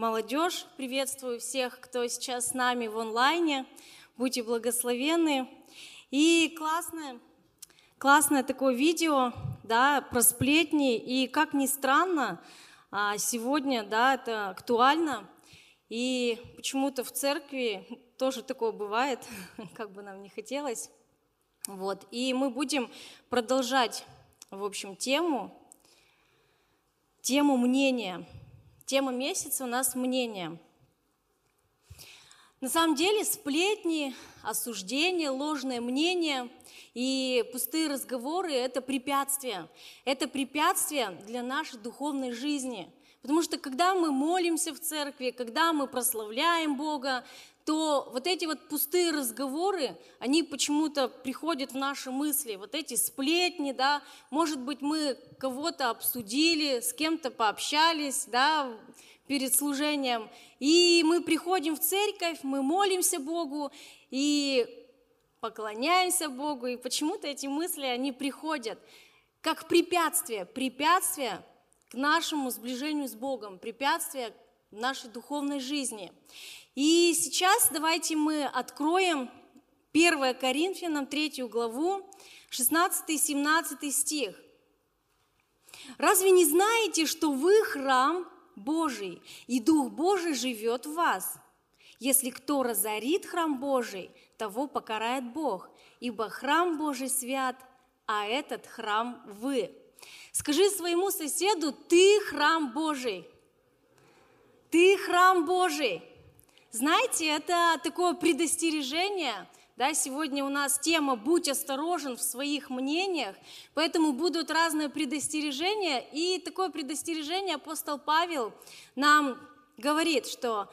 молодежь, приветствую всех, кто сейчас с нами в онлайне. Будьте благословенны. И классное, классное такое видео да, про сплетни. И как ни странно, а, сегодня да, это актуально. И почему-то в церкви тоже такое бывает, как бы нам не хотелось. Вот. И мы будем продолжать, в общем, тему, тему мнения – Тема месяца у нас мнение. На самом деле сплетни, осуждения, ложное мнение и пустые разговоры – это препятствия. Это препятствия для нашей духовной жизни. Потому что когда мы молимся в церкви, когда мы прославляем Бога, то вот эти вот пустые разговоры, они почему-то приходят в наши мысли, вот эти сплетни, да, может быть, мы кого-то обсудили, с кем-то пообщались, да, перед служением, и мы приходим в церковь, мы молимся Богу, и поклоняемся Богу, и почему-то эти мысли, они приходят как препятствие, препятствие к нашему сближению с Богом, препятствие нашей духовной жизни. И сейчас давайте мы откроем 1 Коринфянам 3 главу, 16-17 стих. «Разве не знаете, что вы храм Божий, и Дух Божий живет в вас? Если кто разорит храм Божий, того покарает Бог, ибо храм Божий свят, а этот храм вы». Скажи своему соседу, ты храм Божий. Ты храм Божий. Знаете, это такое предостережение. Да, сегодня у нас тема «Будь осторожен в своих мнениях», поэтому будут разные предостережения. И такое предостережение апостол Павел нам говорит, что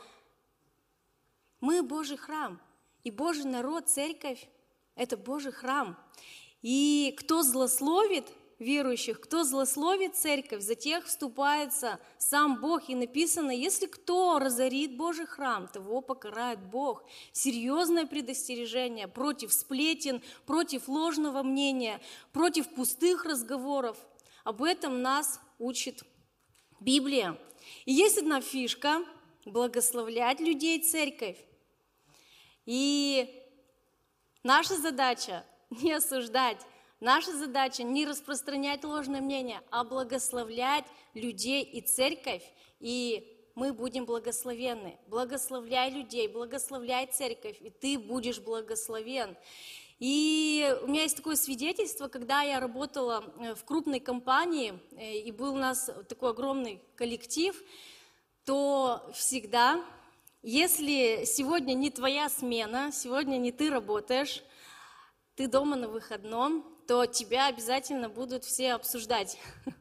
мы Божий храм, и Божий народ, церковь – это Божий храм. И кто злословит верующих, кто злословит церковь, за тех вступается сам Бог. И написано, если кто разорит Божий храм, того покарает Бог. Серьезное предостережение против сплетен, против ложного мнения, против пустых разговоров. Об этом нас учит Библия. И есть одна фишка – благословлять людей церковь. И наша задача – не осуждать, Наша задача не распространять ложное мнение, а благословлять людей и церковь, и мы будем благословенны. Благословляй людей, благословляй церковь, и ты будешь благословен. И у меня есть такое свидетельство, когда я работала э, в крупной компании, э, и был у нас такой огромный коллектив, то всегда, если сегодня не твоя смена, сегодня не ты работаешь, ты дома на выходном, то тебя обязательно будут все обсуждать.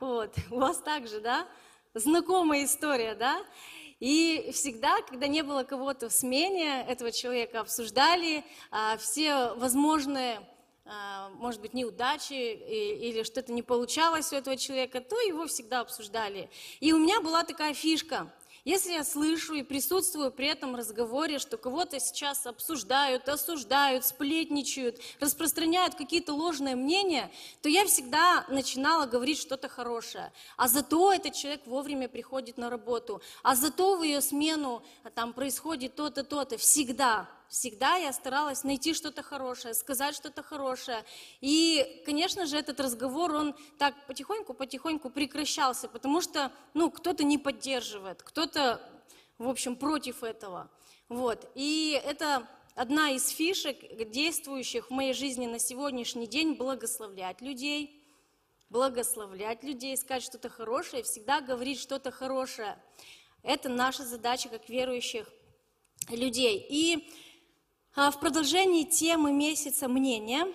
Вот, у вас также, да? Знакомая история, да? И всегда, когда не было кого-то в смене, этого человека обсуждали, а, все возможные, а, может быть, неудачи или что-то не получалось у этого человека, то его всегда обсуждали. И у меня была такая фишка – если я слышу и присутствую при этом разговоре, что кого-то сейчас обсуждают, осуждают, сплетничают, распространяют какие-то ложные мнения, то я всегда начинала говорить что-то хорошее. А зато этот человек вовремя приходит на работу, а зато в ее смену а там происходит то-то, то-то. Всегда всегда я старалась найти что-то хорошее, сказать что-то хорошее. И, конечно же, этот разговор, он так потихоньку-потихоньку прекращался, потому что, ну, кто-то не поддерживает, кто-то, в общем, против этого. Вот. И это одна из фишек, действующих в моей жизни на сегодняшний день, благословлять людей, благословлять людей, сказать что-то хорошее, всегда говорить что-то хорошее. Это наша задача как верующих людей. И в продолжении темы месяца мнения,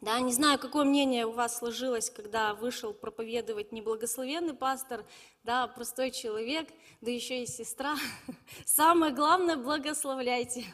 да, не знаю, какое мнение у вас сложилось, когда вышел проповедовать неблагословенный пастор, да, простой человек, да еще и сестра. Самое главное, благословляйте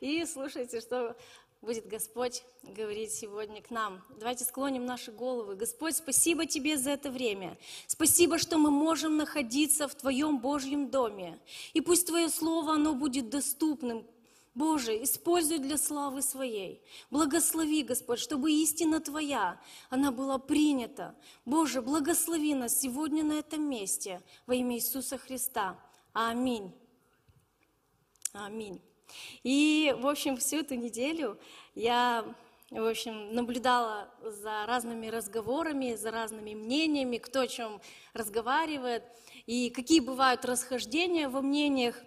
и слушайте, что будет Господь говорить сегодня к нам. Давайте склоним наши головы. Господь, спасибо Тебе за это время. Спасибо, что мы можем находиться в Твоем Божьем доме. И пусть Твое Слово, оно будет доступным Боже, используй для славы Своей. Благослови, Господь, чтобы истина Твоя, она была принята. Боже, благослови нас сегодня на этом месте во имя Иисуса Христа. Аминь. Аминь. И, в общем, всю эту неделю я в общем, наблюдала за разными разговорами, за разными мнениями, кто о чем разговаривает, и какие бывают расхождения во мнениях.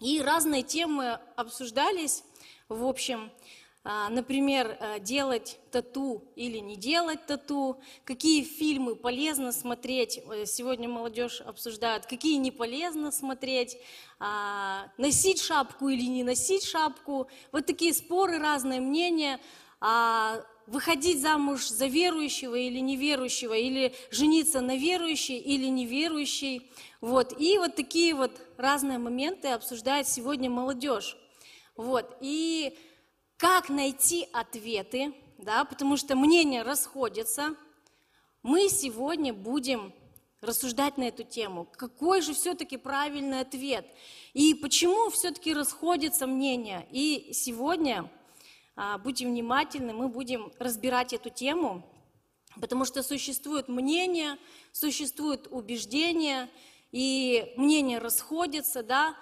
И разные темы обсуждались, в общем, а, например, а, делать тату или не делать тату, какие фильмы полезно смотреть, э, сегодня молодежь обсуждает, какие не полезно смотреть, а, носить шапку или не носить шапку. Вот такие споры, разные мнения, выходить замуж за верующего или неверующего, или жениться на верующей или неверующей. Вот. И вот такие вот разные моменты обсуждает сегодня молодежь. Вот. И как найти ответы, да, потому что мнения расходятся, мы сегодня будем рассуждать на эту тему. Какой же все-таки правильный ответ? И почему все-таки расходятся мнения? И сегодня, будьте внимательны, мы будем разбирать эту тему, потому что существуют мнения, существуют убеждения, и мнения расходятся, да,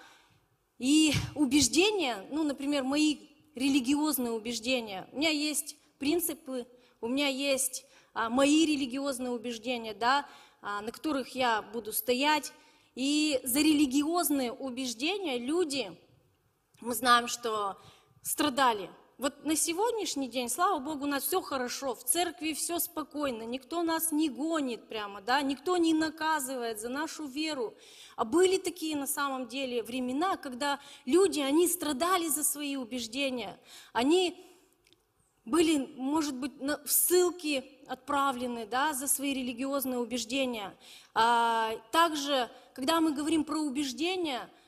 и убеждения, ну, например, мои религиозные убеждения, у меня есть принципы, у меня есть а, мои религиозные убеждения, да, а, на которых я буду стоять, и за религиозные убеждения люди, мы знаем, что страдали, вот на сегодняшний день, слава Богу, у нас все хорошо, в церкви все спокойно, никто нас не гонит прямо, да, никто не наказывает за нашу веру. А были такие на самом деле времена, когда люди, они страдали за свои убеждения, они были, может быть, в ссылки отправлены да, за свои религиозные убеждения. А также, когда мы говорим про убеждения –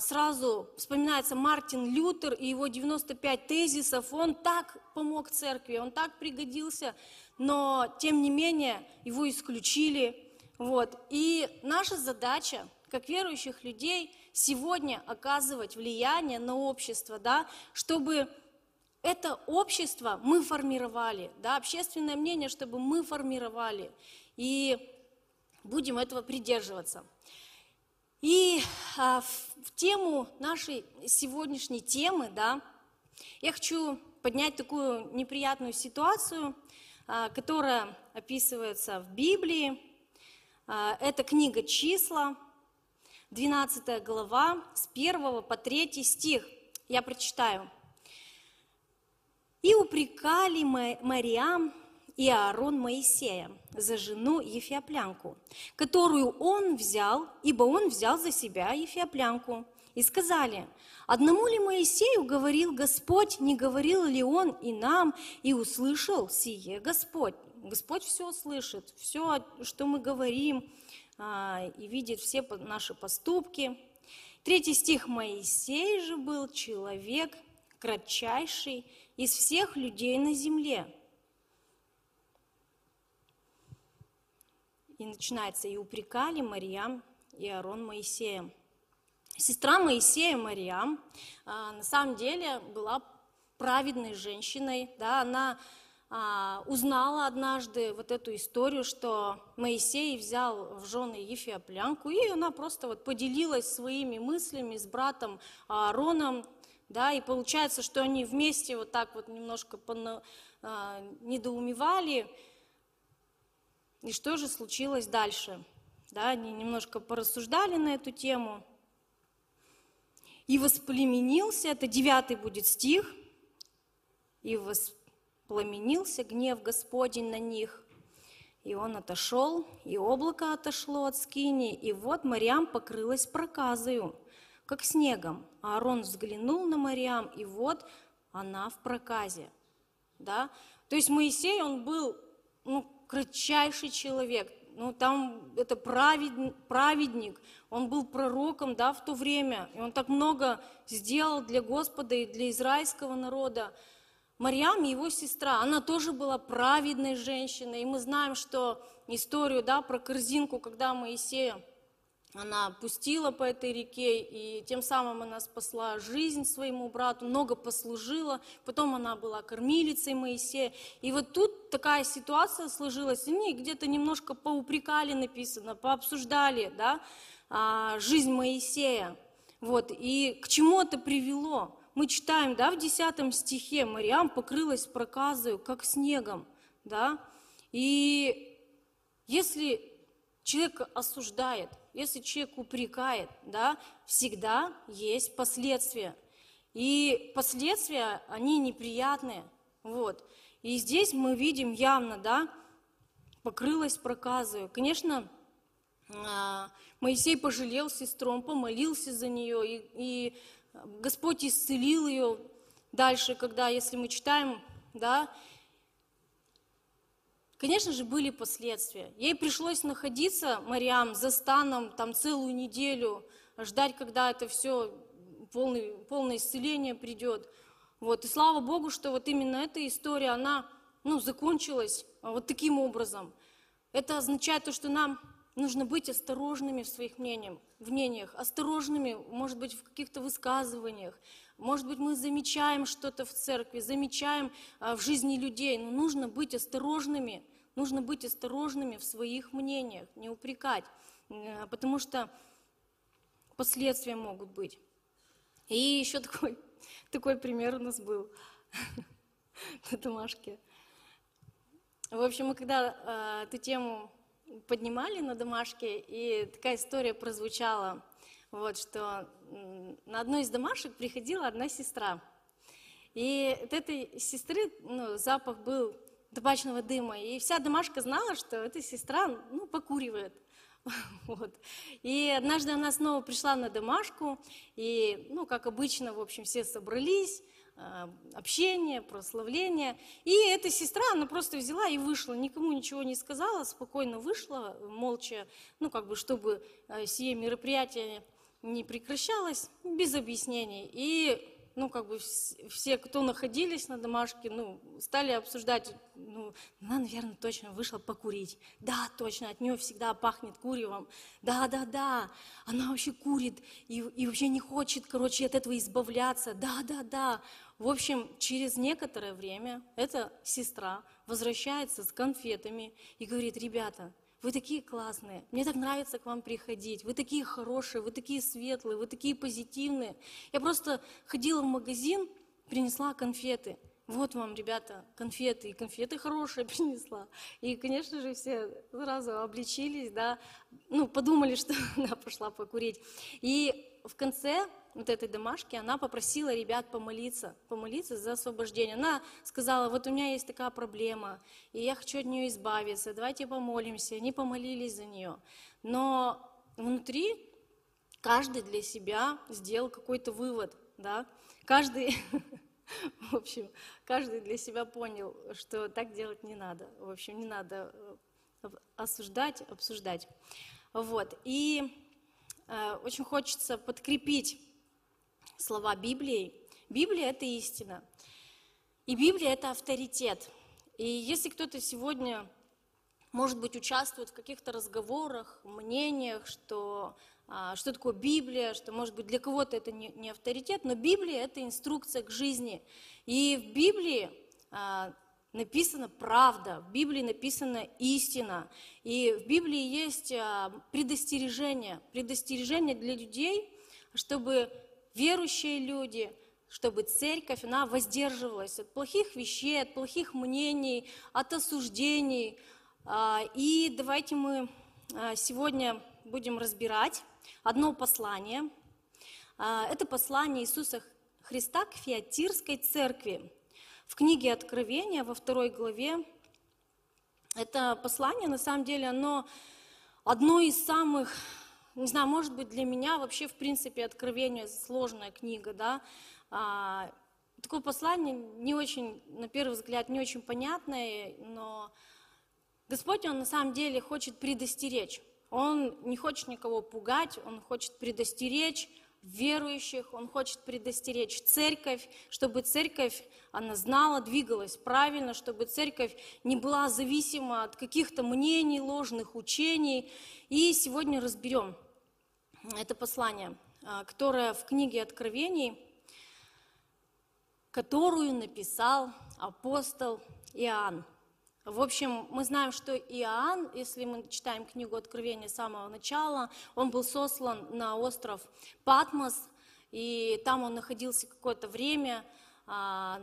сразу вспоминается Мартин Лютер и его 95 тезисов. Он так помог церкви, он так пригодился, но тем не менее его исключили. Вот. И наша задача, как верующих людей, сегодня оказывать влияние на общество, да, чтобы это общество мы формировали, да, общественное мнение, чтобы мы формировали. И будем этого придерживаться. И а, в, в тему нашей сегодняшней темы, да, я хочу поднять такую неприятную ситуацию, а, которая описывается в Библии. А, это книга «Числа», 12 глава, с 1 по 3 стих. Я прочитаю. «И упрекали Мариам и Аарон Моисея за жену Ефиоплянку, которую он взял, ибо он взял за себя Ефиоплянку. И сказали, одному ли Моисею говорил Господь, не говорил ли он и нам, и услышал сие Господь. Господь все слышит, все, что мы говорим, а, и видит все наши поступки. Третий стих. Моисей же был человек кратчайший из всех людей на земле, И начинается, и упрекали Мариам и Аарон Моисея. Сестра Моисея Мариам а, на самом деле была праведной женщиной, да, она а, узнала однажды вот эту историю, что Моисей взял в жены Ефиоплянку, и она просто вот поделилась своими мыслями с братом Аароном, да, и получается, что они вместе вот так вот немножко пона, недоумевали, и что же случилось дальше? Да, они немножко порассуждали на эту тему. И воспламенился, это девятый будет стих, и воспламенился гнев Господень на них. И он отошел, и облако отошло от скини, и вот Мариам покрылась проказою, как снегом. А Аарон взглянул на Мариам, и вот она в проказе. Да? То есть Моисей, он был ну, кратчайший человек, ну, там это праведник, праведник, он был пророком, да, в то время, и он так много сделал для Господа и для израильского народа. Марьям, его сестра, она тоже была праведной женщиной, и мы знаем, что историю, да, про корзинку, когда Моисея она пустила по этой реке, и тем самым она спасла жизнь своему брату, много послужила, потом она была кормилицей Моисея. И вот тут такая ситуация сложилась, они где-то немножко поупрекали написано, пообсуждали, да, а, жизнь Моисея. Вот, и к чему это привело? Мы читаем, да, в 10 стихе, Мариам покрылась проказою, как снегом, да, и если человек осуждает, если человек упрекает, да, всегда есть последствия. И последствия, они неприятные. Вот. И здесь мы видим явно, да, покрылась проказою. Конечно, а, Моисей пожалел сестру, он помолился за нее, и, и Господь исцелил ее дальше, когда, если мы читаем, да, Конечно же, были последствия. Ей пришлось находиться, Мариам, за станом там целую неделю, ждать, когда это все, полный, полное исцеление придет. Вот. И слава Богу, что вот именно эта история, она ну, закончилась вот таким образом. Это означает то, что нам нужно быть осторожными в своих мнениях, в мнениях, осторожными, может быть, в каких-то высказываниях. Может быть, мы замечаем что-то в церкви, замечаем а, в жизни людей, но нужно быть осторожными, Нужно быть осторожными в своих мнениях, не упрекать, э, потому что последствия могут быть. И еще такой, такой пример у нас был на домашке. В общем, мы когда э, эту тему поднимали на домашке, и такая история прозвучала, вот, что на одной из домашек приходила одна сестра. И от этой сестры ну, запах был табачного дыма. И вся домашка знала, что эта сестра ну, покуривает. Вот. И однажды она снова пришла на домашку, и, ну, как обычно, в общем, все собрались, а, общение, прославление. И эта сестра, она просто взяла и вышла, никому ничего не сказала, спокойно вышла, молча, ну, как бы, чтобы а, сие мероприятие не прекращалось, без объяснений. И ну, как бы все, кто находились на домашке, ну, стали обсуждать, ну, она, наверное, точно вышла покурить. Да, точно, от нее всегда пахнет куревом. Да, да, да, она вообще курит и, и вообще не хочет, короче, от этого избавляться. Да, да, да. В общем, через некоторое время эта сестра возвращается с конфетами и говорит, ребята, вы такие классные, мне так нравится к вам приходить, вы такие хорошие, вы такие светлые, вы такие позитивные. Я просто ходила в магазин, принесла конфеты. Вот вам, ребята, конфеты, и конфеты хорошие принесла. И, конечно же, все сразу обличились, да, ну, подумали, что она пошла покурить. И в конце вот этой домашки, она попросила ребят помолиться, помолиться за освобождение. Она сказала, вот у меня есть такая проблема, и я хочу от нее избавиться, давайте помолимся. Они помолились за нее. Но внутри каждый для себя сделал какой-то вывод, да, каждый, в общем, каждый для себя понял, что так делать не надо, в общем, не надо э, осуждать, обсуждать. Вот, и э, очень хочется подкрепить слова Библии. Библия – это истина. И Библия – это авторитет. И если кто-то сегодня, может быть, участвует в каких-то разговорах, мнениях, что, а, что такое Библия, что, может быть, для кого-то это не, не авторитет, но Библия – это инструкция к жизни. И в Библии а, написана правда, в Библии написана истина. И в Библии есть а, предостережение, предостережение для людей, чтобы верующие люди, чтобы церковь, она воздерживалась от плохих вещей, от плохих мнений, от осуждений. А, и давайте мы а, сегодня будем разбирать одно послание. А, это послание Иисуса Христа к Фиатирской церкви. В книге Откровения во второй главе это послание, на самом деле, оно одно из самых не знаю, может быть, для меня вообще, в принципе, Откровение сложная книга, да, а, такое послание не очень, на первый взгляд, не очень понятное, но Господь, Он на самом деле хочет предостеречь. Он не хочет никого пугать, Он хочет предостеречь верующих, Он хочет предостеречь церковь, чтобы церковь, она знала, двигалась правильно, чтобы церковь не была зависима от каких-то мнений, ложных учений. И сегодня разберем это послание, а, которое в книге Откровений, которую написал апостол Иоанн. В общем, мы знаем, что Иоанн, если мы читаем книгу Откровения с самого начала, он был сослан на остров Патмос, и там он находился какое-то время, а,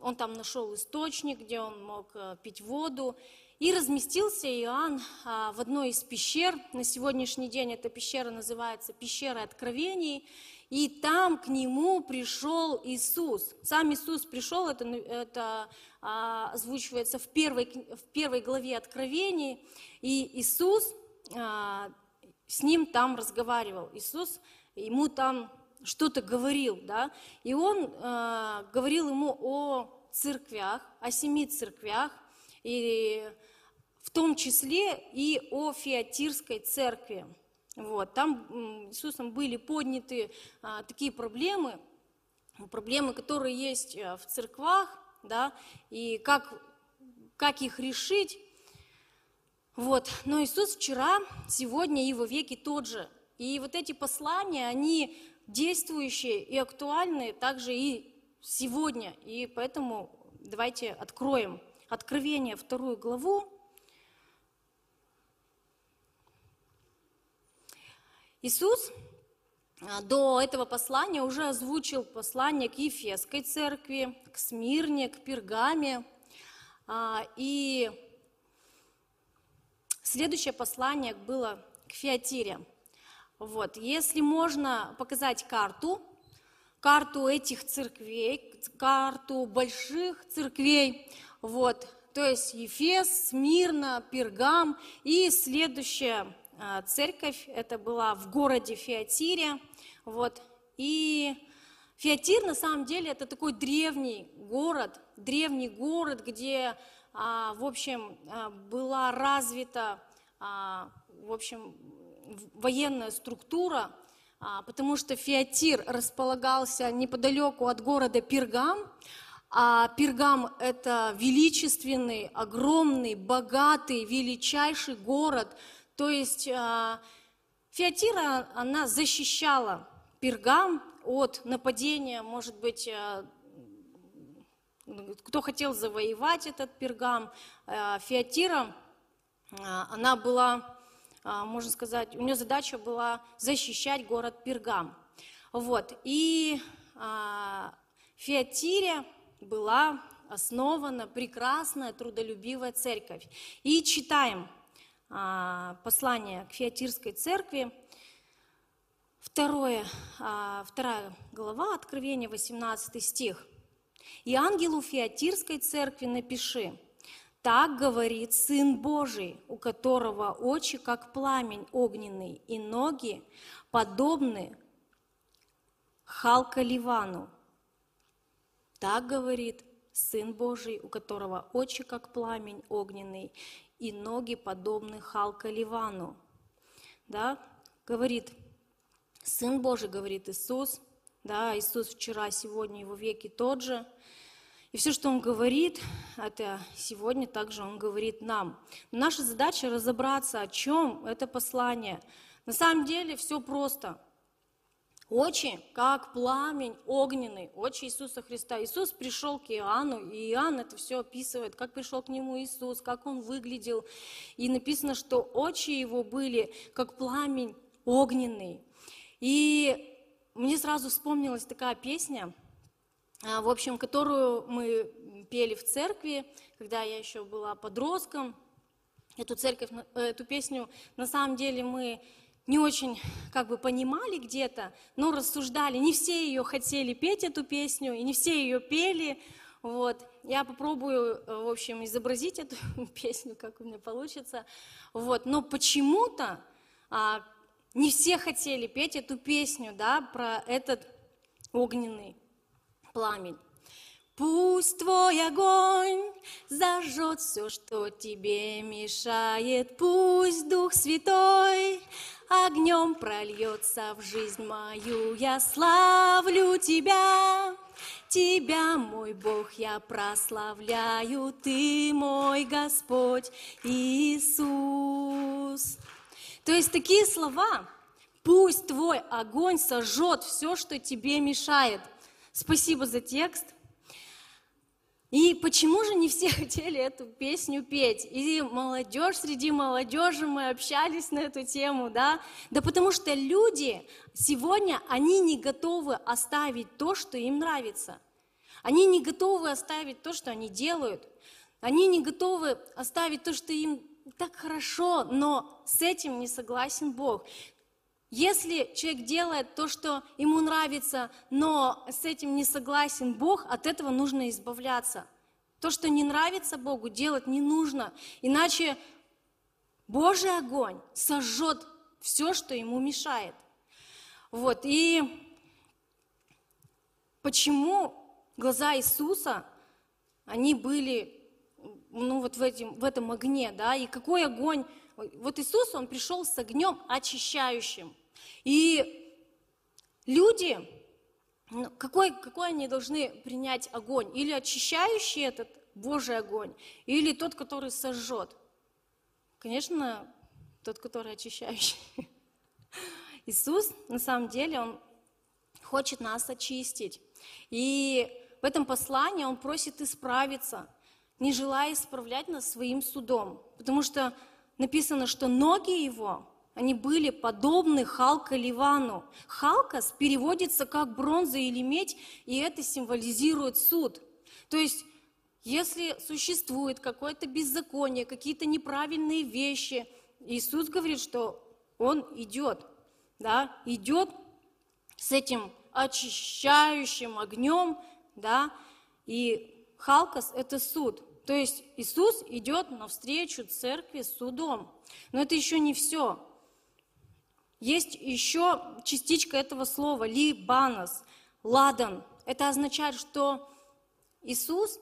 он там нашел источник, где он мог э, пить воду, и разместился Иоанн а, в одной из пещер. На сегодняшний день эта пещера называется пещера откровений. И там к нему пришел Иисус. Сам Иисус пришел, это, это а, озвучивается в первой, в первой главе Откровений. И Иисус а, с ним там разговаривал. Иисус ему там что-то говорил, да, и он э, говорил ему о церквях, о семи церквях, и в том числе и о Фиатирской церкви. Вот, там Иисусом были подняты а, такие проблемы, проблемы, которые есть э, в церквах, да, и как, как их решить. Вот. Но Иисус вчера, сегодня и во веки тот же. И вот эти послания, они действующие и актуальные также и сегодня. И поэтому давайте откроем Откровение, вторую главу. Иисус а, до этого послания уже озвучил послание к Ефесской церкви, к Смирне, к Пергаме. А, и следующее послание было к Фиатире. Вот. Если можно показать карту, карту этих церквей, карту больших церквей, вот, то есть Ефес, Смирна, Пергам и следующая а, церковь, это была в городе Фиатире, вот, и Фиатир на самом деле это такой древний город, древний город, где, а, в общем, а, была развита, в общем, военная структура, потому что Фиатир располагался неподалеку от города Пергам, а Пергам – это величественный, огромный, богатый, величайший город. То есть а, Фиатира, она защищала Пергам от нападения, может быть, а, кто хотел завоевать этот Пергам. А, Фиатира, она была, можно сказать, у нее задача была защищать город Пергам. Вот. И Фиатире была основана прекрасная трудолюбивая церковь. И читаем послание к Фиатирской церкви, второе, а, вторая глава, Откровение, 18 стих. «И ангелу Фиатирской церкви напиши, так говорит Сын Божий, у которого очи, как пламень огненный, и ноги, подобны Халка Ливану, так говорит Сын Божий, у которого очи, как пламень огненный, и ноги, подобны Халка Ливану. Да, говорит Сын Божий, говорит Иисус, да, Иисус вчера, сегодня, его веки тот же. И все, что Он говорит, это сегодня также Он говорит нам. Наша задача разобраться, о чем это послание. На самом деле все просто – Очи, как пламень огненный, очи Иисуса Христа. Иисус пришел к Иоанну, и Иоанн это все описывает, как пришел к нему Иисус, как он выглядел. И написано, что очи его были, как пламень огненный. И мне сразу вспомнилась такая песня, а, в общем, которую мы пели в церкви, когда я еще была подростком. Эту церковь, эту песню на самом деле мы не очень как бы понимали где-то, но рассуждали. Не все ее хотели петь, эту песню, и не все ее пели. Вот. Я попробую, в общем, изобразить эту песню, как у меня получится. Вот. Но почему-то а, не все хотели петь эту песню, да, про этот огненный пламень. Пусть твой огонь зажжет все, что тебе мешает. Пусть Дух Святой огнем прольется в жизнь мою. Я славлю Тебя, Тебя, мой Бог, я прославляю, Ты мой Господь Иисус. То есть такие слова Пусть твой огонь сожжет все, что тебе мешает. Спасибо за текст. И почему же не все хотели эту песню петь? И молодежь, среди молодежи мы общались на эту тему, да? Да потому что люди сегодня, они не готовы оставить то, что им нравится. Они не готовы оставить то, что они делают. Они не готовы оставить то, что им так хорошо, но с этим не согласен Бог. Если человек делает то, что ему нравится, но с этим не согласен Бог, от этого нужно избавляться. То, что не нравится Богу, делать не нужно. Иначе Божий огонь сожжет все, что ему мешает. Вот, и почему глаза Иисуса, они были ну, вот в, этим, в этом огне, да, и какой огонь. Вот Иисус, Он пришел с огнем очищающим. И люди, ну, какой, какой они должны принять огонь? Или очищающий этот Божий огонь, или тот, который сожжет? Конечно, тот, который очищающий. Иисус, на самом деле, Он хочет нас очистить. И в этом послании Он просит исправиться, не желая исправлять нас своим судом. Потому что написано, что ноги Его они были подобны Халка Ливану. Халкас переводится как бронза или медь, и это символизирует суд. То есть, если существует какое-то беззаконие, какие-то неправильные вещи, Иисус говорит, что Он идет, да, идет с этим очищающим огнем, да, и Халкас – это суд. То есть Иисус идет навстречу церкви с судом. Но это еще не все. Есть еще частичка этого слова «либанос», «ладан». Это означает, что Иисус,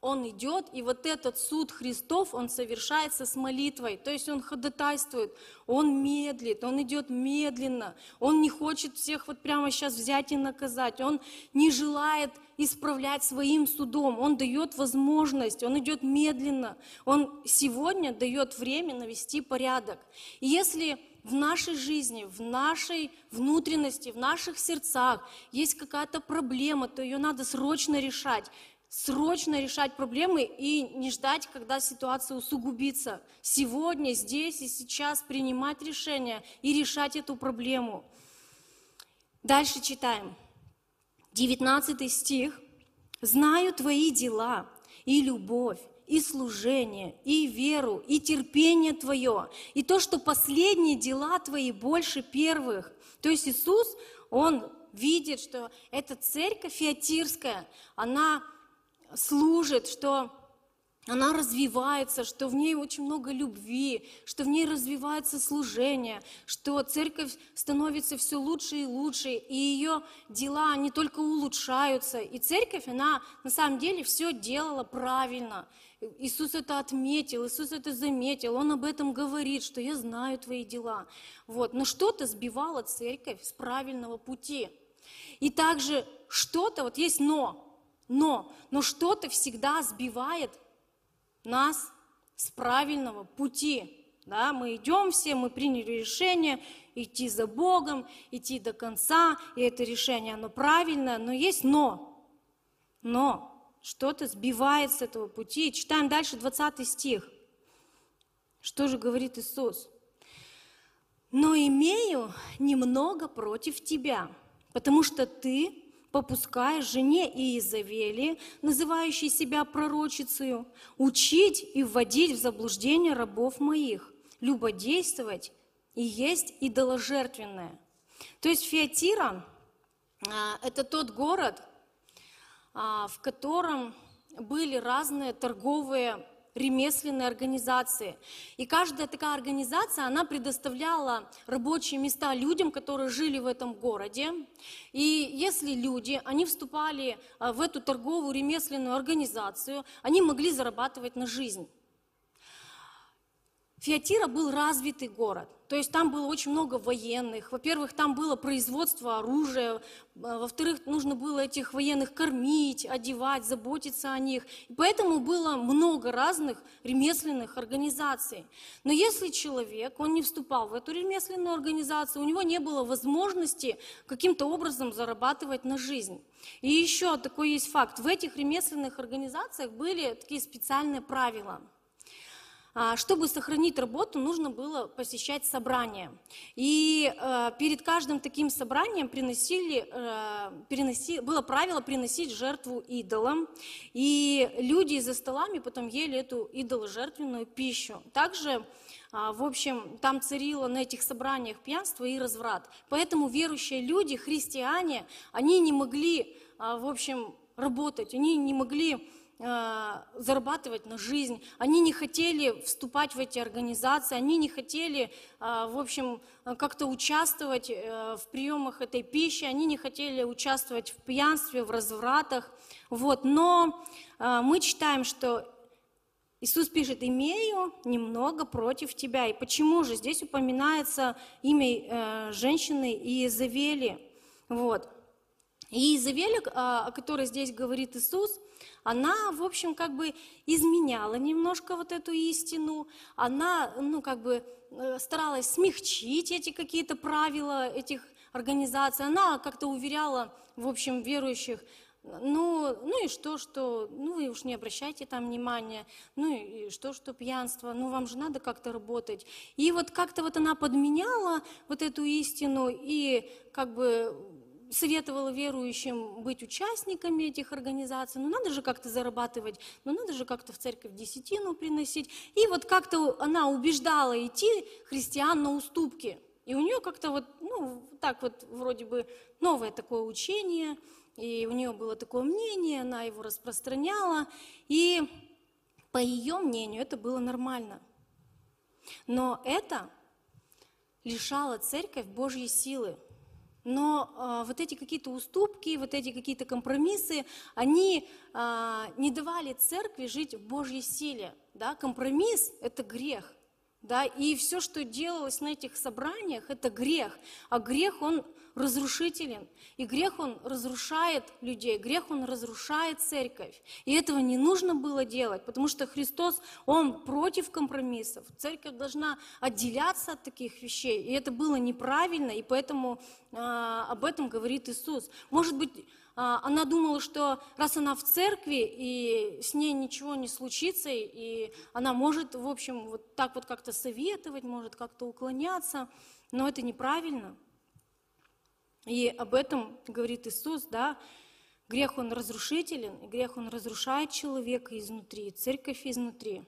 Он идет, и вот этот суд Христов, Он совершается с молитвой. То есть Он ходатайствует, Он медлит, Он идет медленно. Он не хочет всех вот прямо сейчас взять и наказать. Он не желает исправлять своим судом. Он дает возможность, Он идет медленно. Он сегодня дает время навести порядок. И если в нашей жизни, в нашей внутренности, в наших сердцах есть какая-то проблема, то ее надо срочно решать. Срочно решать проблемы и не ждать, когда ситуация усугубится. Сегодня, здесь и сейчас принимать решение и решать эту проблему. Дальше читаем. 19 стих. «Знаю твои дела и любовь, и служение, и веру, и терпение Твое, и то, что последние дела Твои больше первых. То есть Иисус, Он видит, что эта церковь фиатирская, она служит, что она развивается, что в ней очень много любви, что в ней развивается служение, что церковь становится все лучше и лучше, и ее дела не только улучшаются. И церковь, она на самом деле все делала правильно. Иисус это отметил, Иисус это заметил, Он об этом говорит, что я знаю твои дела. Вот. Но что-то сбивало церковь с правильного пути. И также что-то, вот есть но, но, но что-то всегда сбивает нас с правильного пути. Да, мы идем все, мы приняли решение идти за Богом, идти до конца, и это решение, оно правильное, но есть но. Но что-то сбивает с этого пути. Читаем дальше 20 стих. Что же говорит Иисус? «Но имею немного против тебя, потому что ты попускаешь жене Иезавели, называющей себя пророчицею, учить и вводить в заблуждение рабов моих, любодействовать и есть идоложертвенное». То есть Фиатира это тот город, а, в котором были разные торговые ремесленные организации. И каждая такая организация, она предоставляла рабочие места людям, которые жили в этом городе. И если люди, они вступали а, в эту торговую ремесленную организацию, они могли зарабатывать на жизнь. Фиатира был развитый город. То есть там было очень много военных. Во-первых, там было производство оружия. А, во-вторых, нужно было этих военных кормить, одевать, заботиться о них. И поэтому было много разных ремесленных организаций. Но если человек, он не вступал в эту ремесленную организацию, у него не было возможности каким-то образом зарабатывать на жизнь. И еще такой есть факт. В этих ремесленных организациях были такие специальные правила – чтобы сохранить работу, нужно было посещать собрания. И э, перед каждым таким собранием приносили, э, переноси, было правило приносить жертву идолам. И люди за столами потом ели эту идоложертвенную пищу. Также а, в общем, там царило на этих собраниях пьянство и разврат. Поэтому верующие люди, христиане, они не могли, а, в общем, работать, они не могли зарабатывать на жизнь, они не хотели вступать в эти организации, они не хотели, э, в общем, как-то участвовать э, в приемах этой пищи, они не хотели участвовать в пьянстве, в развратах. Вот. Но мы читаем, что Иисус пишет, имею немного против тебя. И почему же? Здесь упоминается имя женщины Иезавели. Вот. И Иезавель, о которой здесь говорит Иисус, она, в общем, как бы изменяла немножко вот эту истину, она, ну, как бы э, старалась смягчить эти какие-то правила этих организаций, она как-то уверяла, в общем, верующих, ну, ну и что, что, ну вы уж не обращайте там внимания, ну и что, что пьянство, ну вам же надо как-то работать. И вот как-то вот она подменяла вот эту истину и как бы советовала верующим быть участниками этих организаций, ну надо же как-то зарабатывать, ну надо же как-то в церковь десятину приносить. И вот как-то она убеждала идти христиан на уступки. И у нее как-то вот, ну, так вот вроде бы новое такое учение, и у нее было такое мнение, она его распространяла, и по ее мнению это было нормально. Но это лишало церковь Божьей силы – но э, вот эти какие-то уступки, вот эти какие-то компромиссы, они э, не давали церкви жить в Божьей силе. Да? Компромисс – это грех. Да? И все, что делалось на этих собраниях, это грех. А грех, он разрушителен. И грех, он разрушает людей, грех, он разрушает церковь. И этого не нужно было делать, потому что Христос, он против компромиссов. Церковь должна отделяться от таких вещей. И это было неправильно, и поэтому а, об этом говорит Иисус. Может быть, а, она думала, что раз она в церкви, и с ней ничего не случится, и она может, в общем, вот так вот как-то советовать, может как-то уклоняться, но это неправильно. И об этом говорит Иисус, да, грех он разрушителен, грех он разрушает человека изнутри, церковь изнутри.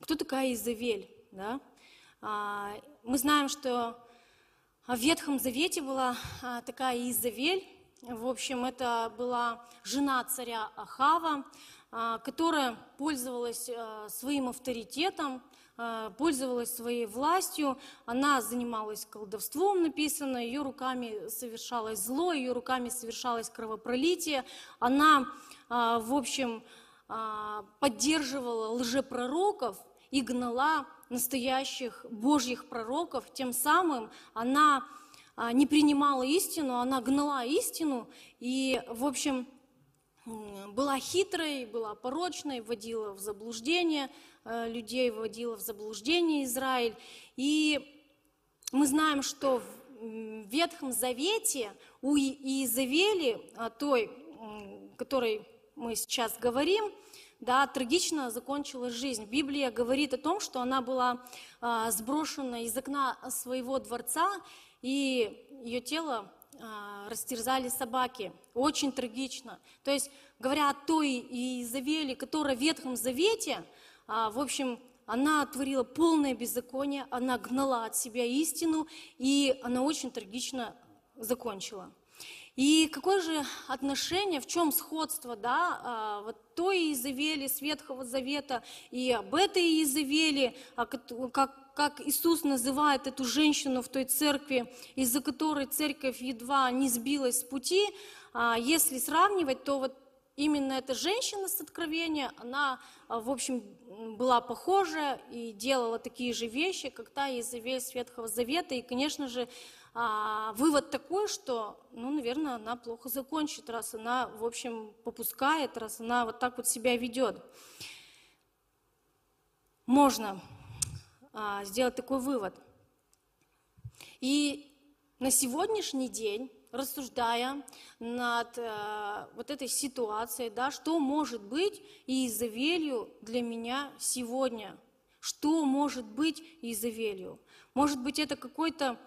Кто такая Изавель, да? А, мы знаем, что в Ветхом Завете была а, такая Изавель, в общем, это была жена царя Ахава, которая пользовалась своим авторитетом, Э, пользовалась своей властью, она занималась колдовством, написано, ее руками совершалось зло, ее руками совершалось кровопролитие, она, в общем, поддерживала лжепророков и гнала настоящих божьих пророков, тем самым она не принимала истину, она гнала истину, и, в общем, была хитрой, была порочной, вводила в заблуждение э, людей, вводила в заблуждение Израиль. И мы знаем, что в Ветхом Завете у Иезавели, той, которой мы сейчас говорим, да, трагично закончилась жизнь. Библия говорит о том, что она была а, сброшена из окна своего дворца, и ее тело а, растерзали собаки. Очень трагично. То есть, говоря о той Изавели, которая в Ветхом Завете, а, в общем, она творила полное беззаконие, она гнала от себя истину, и она очень трагично закончила. И какое же отношение, в чем сходство, да, а, вот той Изавели с Ветхого Завета и об этой Изавели, как как Иисус называет эту женщину в той церкви, из-за которой церковь едва не сбилась с пути, а если сравнивать, то вот именно эта женщина с откровения, она, а, в общем, была похожа и делала такие же вещи, как та Изавель Ветхого Завета. И, конечно же, а, вывод такой, что, ну, наверное, она плохо закончит, раз она, в общем, попускает, раз она вот так вот себя ведет. Можно а, сделать такой вывод. И на сегодняшний день рассуждая над э, вот этой ситуацией, да, что может быть Иезавелью для меня сегодня? Что может быть Иезавелью? Может быть, это какой-то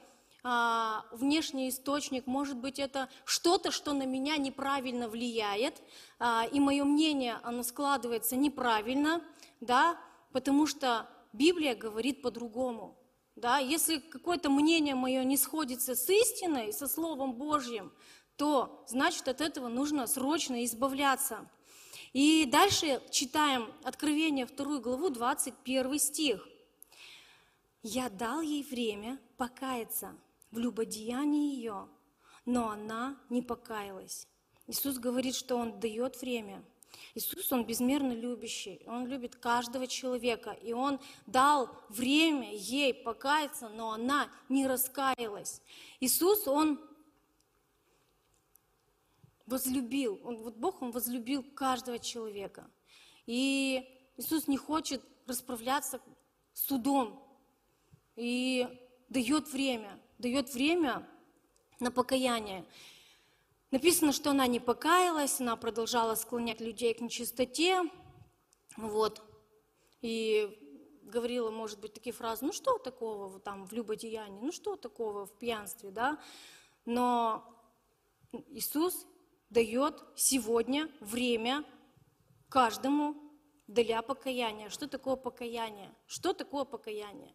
а, внешний источник, может быть, это что-то, что на меня неправильно влияет, а, и мое мнение, оно складывается неправильно, да, потому что Библия говорит по-другому. Да, если какое-то мнение мое не сходится с истиной, со Словом Божьим, то значит от этого нужно срочно избавляться. И дальше читаем Откровение 2 главу, 21 стих. «Я дал ей время покаяться в любодеянии ее, но она не покаялась». Иисус говорит, что Он дает время – Иисус, Он безмерно любящий, Он любит каждого человека, и Он дал время ей покаяться, но она не раскаялась. Иисус, Он возлюбил, он, вот Бог, Он возлюбил каждого человека. И Иисус не хочет расправляться судом и дает время, дает время на покаяние. Написано, что она не покаялась, она продолжала склонять людей к нечистоте, вот, и говорила, может быть, такие фразы, ну что такого там в любодеянии, ну что такого в пьянстве, да, но Иисус дает сегодня время каждому для покаяния. Что такое покаяние? Что такое покаяние?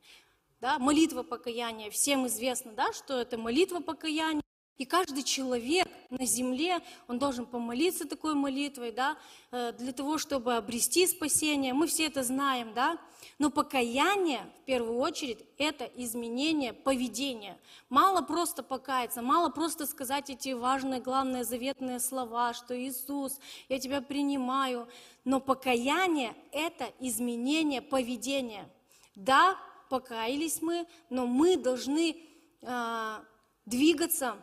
Да, молитва покаяния. Всем известно, да, что это молитва покаяния. И каждый человек на земле, он должен помолиться такой молитвой, да, э, для того, чтобы обрести спасение. Мы все это знаем, да. Но покаяние, в первую очередь, это изменение поведения. Мало просто покаяться, мало просто сказать эти важные, главные заветные слова, что Иисус, я тебя принимаю. Но покаяние – это изменение поведения. Да, покаялись мы, но мы должны э, двигаться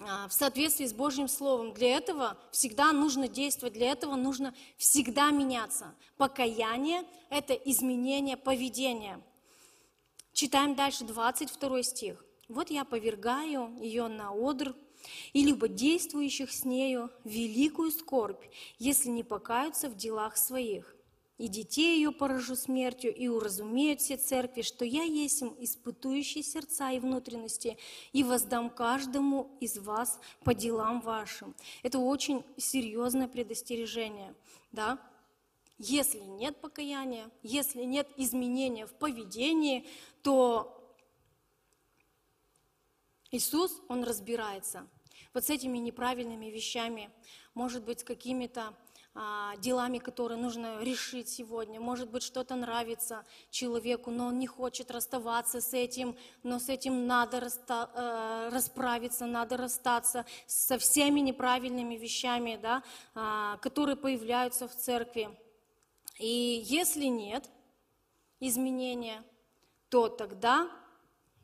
в соответствии с Божьим Словом. Для этого всегда нужно действовать, для этого нужно всегда меняться. Покаяние – это изменение поведения. Читаем дальше 22 стих. «Вот я повергаю ее на одр, и либо действующих с нею великую скорбь, если не покаются в делах своих и детей ее поражу смертью, и уразумеют все церкви, что я есть им испытующий сердца и внутренности, и воздам каждому из вас по делам вашим. Это очень серьезное предостережение, да? Если нет покаяния, если нет изменения в поведении, то Иисус, Он разбирается вот с этими неправильными вещами, может быть, с какими-то а, делами, которые нужно решить сегодня. Может быть, что-то нравится человеку, но он не хочет расставаться с этим, но с этим надо раста, э, расправиться, надо расстаться со всеми неправильными вещами, да, а, которые появляются в церкви. И если нет изменения, то тогда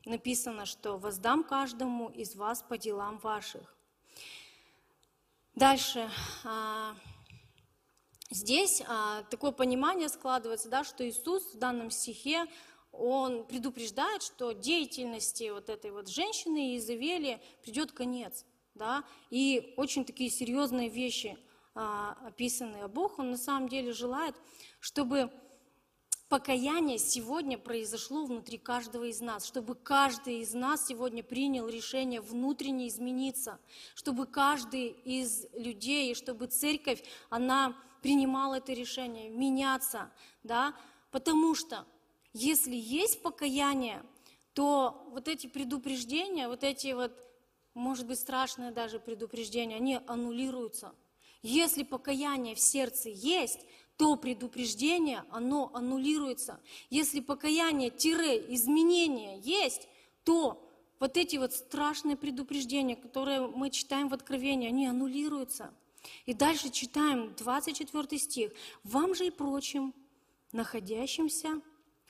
написано, что воздам каждому из вас по делам ваших. Дальше. Здесь а, такое понимание складывается, да, что Иисус в данном стихе, он предупреждает, что деятельности вот этой вот женщины Иезавели придет конец. Да, и очень такие серьезные вещи а, описаны. А Бог, Он на самом деле желает, чтобы покаяние сегодня произошло внутри каждого из нас, чтобы каждый из нас сегодня принял решение внутренне измениться, чтобы каждый из людей, чтобы церковь, она принимал это решение, меняться, да, потому что если есть покаяние, то вот эти предупреждения, вот эти вот, может быть, страшные даже предупреждения, они аннулируются. Если покаяние в сердце есть, то предупреждение, оно аннулируется. Если покаяние-изменение есть, то вот эти вот страшные предупреждения, которые мы читаем в Откровении, они аннулируются. И дальше читаем 24 стих. «Вам же и прочим, находящимся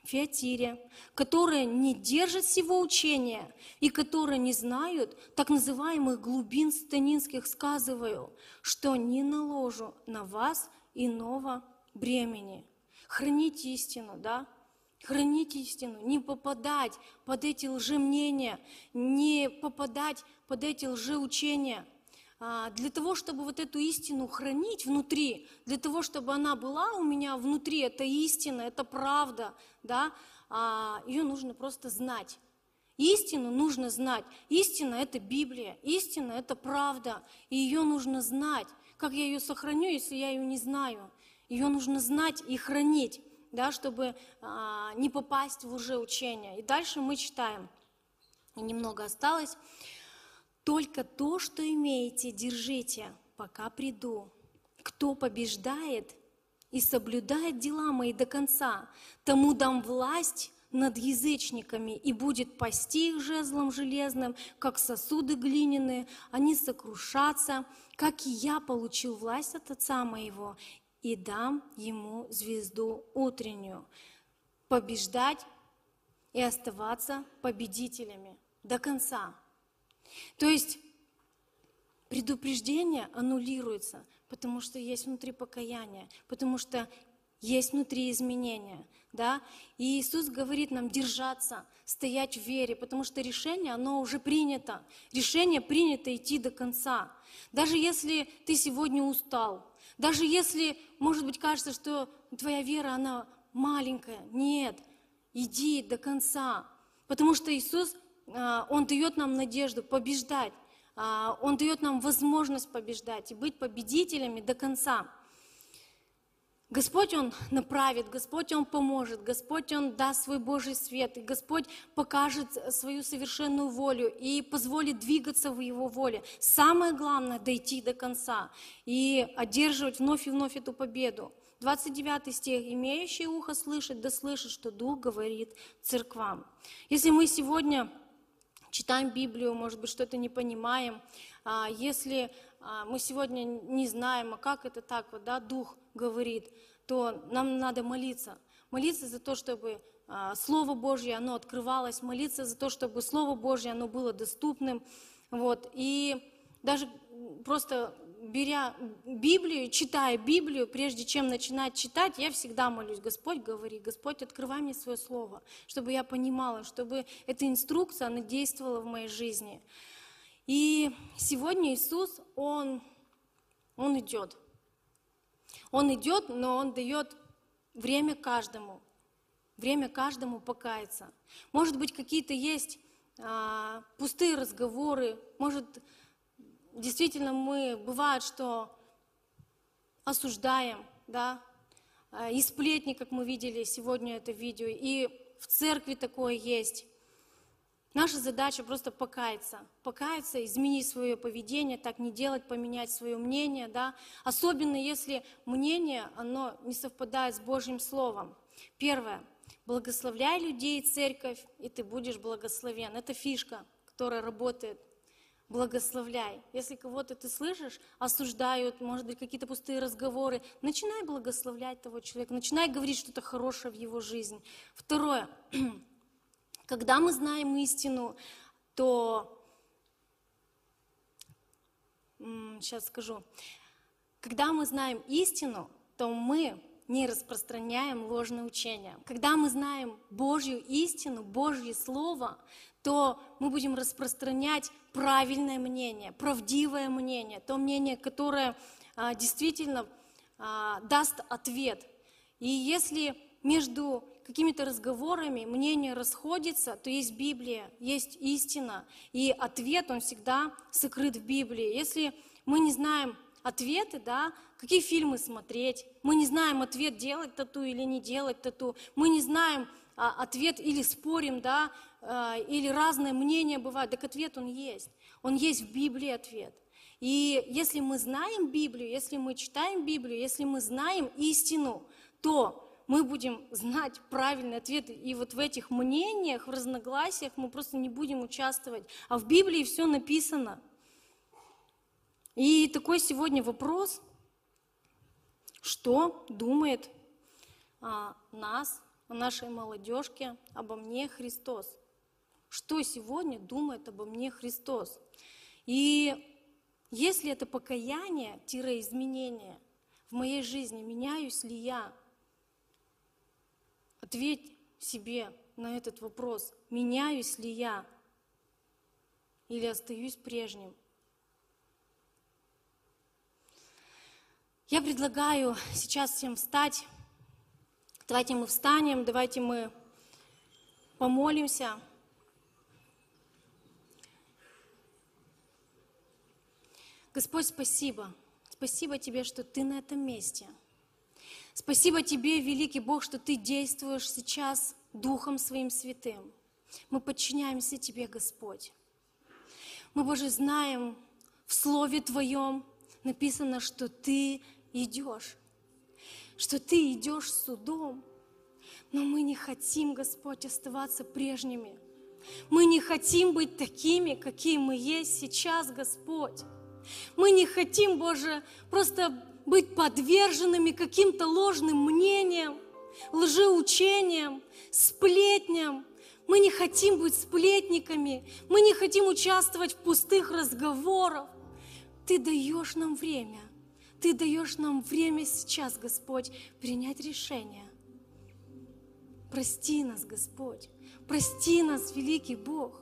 в Фиатире, которые не держат всего учения и которые не знают так называемых глубин станинских, сказываю, что не наложу на вас иного бремени». Храните истину, да? Хранить истину, не попадать под эти лжемнения, не попадать под эти лжеучения – для того, чтобы вот эту истину хранить внутри, для того, чтобы она была у меня внутри, это истина, это правда, да, а, ее нужно просто знать. Истину нужно знать. Истина – это Библия, истина – это правда, и ее нужно знать. Как я ее сохраню, если я ее не знаю? Ее нужно знать и хранить, да, чтобы а, не попасть в лжеучение. И дальше мы читаем, немного осталось. Только то, что имеете, держите, пока приду. Кто побеждает и соблюдает дела мои до конца, тому дам власть над язычниками и будет пасти их жезлом железным, как сосуды глиняные, они сокрушатся, как и я получил власть от Отца моего, и дам ему звезду утреннюю. Побеждать и оставаться победителями до конца. То есть предупреждение аннулируется, потому что есть внутри покаяние, потому что есть внутри изменения. Да? И Иисус говорит нам держаться, стоять в вере, потому что решение, оно уже принято. Решение принято идти до конца. Даже если ты сегодня устал, даже если, может быть, кажется, что твоя вера, она маленькая. Нет, иди до конца. Потому что Иисус он дает нам надежду побеждать. А, он дает нам возможность побеждать и быть победителями до конца. Господь, Он направит, Господь, Он поможет, Господь, Он даст свой Божий свет, и Господь покажет свою совершенную волю и позволит двигаться в Его воле. Самое главное – дойти до конца и одерживать вновь и вновь эту победу. 29 стих. «Имеющий ухо слышать, да слышит, что Дух говорит церквам». Если мы сегодня читаем Библию, может быть, что-то не понимаем. А, если а, мы сегодня не знаем, а как это так, вот, да, Дух говорит, то нам надо молиться. Молиться за то, чтобы а, Слово Божье, оно открывалось, молиться за то, чтобы Слово Божье, оно было доступным. Вот. И даже просто беря Библию, читая Библию, прежде чем начинать читать, я всегда молюсь, Господь говори, Господь, открывай мне свое слово, чтобы я понимала, чтобы эта инструкция, она действовала в моей жизни. И сегодня Иисус, Он, Он идет. Он идет, но Он дает время каждому, время каждому покаяться. Может быть, какие-то есть а, пустые разговоры, может, действительно мы, бывает, что осуждаем, да, э, и сплетни, как мы видели сегодня это видео, и в церкви такое есть. Наша задача просто покаяться, покаяться, изменить свое поведение, так не делать, поменять свое мнение, да, особенно если мнение, оно не совпадает с Божьим Словом. Первое, благословляй людей, церковь, и ты будешь благословен. Это фишка, которая работает благословляй. Если кого-то ты слышишь, осуждают, может быть, какие-то пустые разговоры, начинай благословлять того человека, начинай говорить что-то хорошее в его жизнь. Второе, когда мы знаем истину, то, сейчас скажу, когда мы знаем истину, то мы не распространяем ложные учения. Когда мы знаем Божью истину, Божье Слово, то мы будем распространять правильное мнение, правдивое мнение, то мнение, которое а, действительно а, даст ответ. И если между какими-то разговорами мнение расходится, то есть Библия, есть истина, и ответ, он всегда сокрыт в Библии. Если мы не знаем ответы, да, какие фильмы смотреть, мы не знаем ответ, делать тату или не делать тату, мы не знаем а, ответ или спорим, да, а, или разные мнения бывают, так ответ он есть. Он есть в Библии ответ. И если мы знаем Библию, если мы читаем Библию, если мы знаем истину, то мы будем знать правильный ответ. И вот в этих мнениях, в разногласиях мы просто не будем участвовать. А в Библии все написано. И такой сегодня вопрос, что думает о нас, о нашей молодежке, обо мне Христос? Что сегодня думает обо мне Христос? И если это покаяние-изменение в моей жизни, меняюсь ли я? Ответь себе на этот вопрос, меняюсь ли я или остаюсь прежним? Я предлагаю сейчас всем встать. Давайте мы встанем, давайте мы помолимся. Господь, спасибо. Спасибо Тебе, что Ты на этом месте. Спасибо Тебе, великий Бог, что Ты действуешь сейчас Духом Своим Святым. Мы подчиняемся Тебе, Господь. Мы, Боже, знаем, в Слове Твоем написано, что Ты идешь, что Ты идешь судом. Но мы не хотим, Господь, оставаться прежними. Мы не хотим быть такими, какие мы есть сейчас, Господь. Мы не хотим, Боже, просто быть подверженными каким-то ложным мнениям, лжеучениям, сплетням. Мы не хотим быть сплетниками, мы не хотим участвовать в пустых разговорах. Ты даешь нам время – ты даешь нам время сейчас, Господь, принять решение. Прости нас, Господь. Прости нас, великий Бог.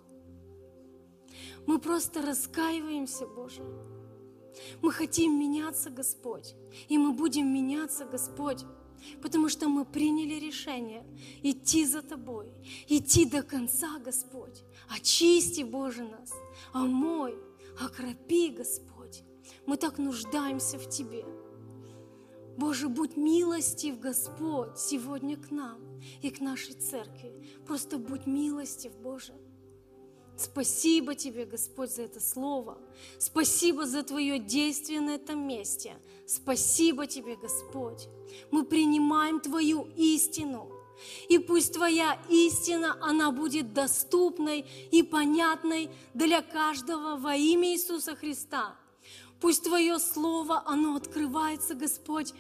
Мы просто раскаиваемся, Боже. Мы хотим меняться, Господь. И мы будем меняться, Господь. Потому что мы приняли решение идти за Тобой, идти до конца, Господь. Очисти, Боже, нас, омой, окропи, Господь. Мы так нуждаемся в Тебе. Боже, будь милостив, Господь, сегодня к нам и к нашей церкви. Просто будь милостив, Боже. Спасибо Тебе, Господь, за это слово. Спасибо за Твое действие на этом месте. Спасибо Тебе, Господь. Мы принимаем Твою истину. И пусть Твоя истина, она будет доступной и понятной для каждого во имя Иисуса Христа. Пусть Твое Слово, оно открывается, Господь,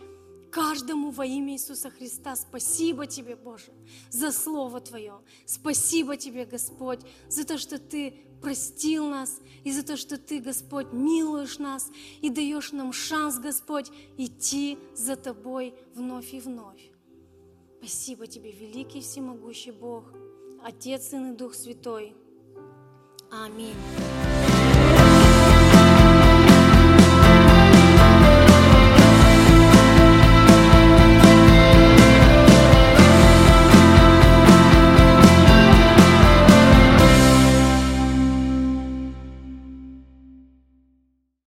каждому во имя Иисуса Христа. Спасибо Тебе, Боже, за Слово Твое. Спасибо Тебе, Господь, за то, что Ты простил нас, и за то, что Ты, Господь, милуешь нас и даешь нам шанс, Господь, идти за Тобой вновь и вновь. Спасибо Тебе, великий всемогущий Бог, Отец, Сын и Дух Святой. Аминь.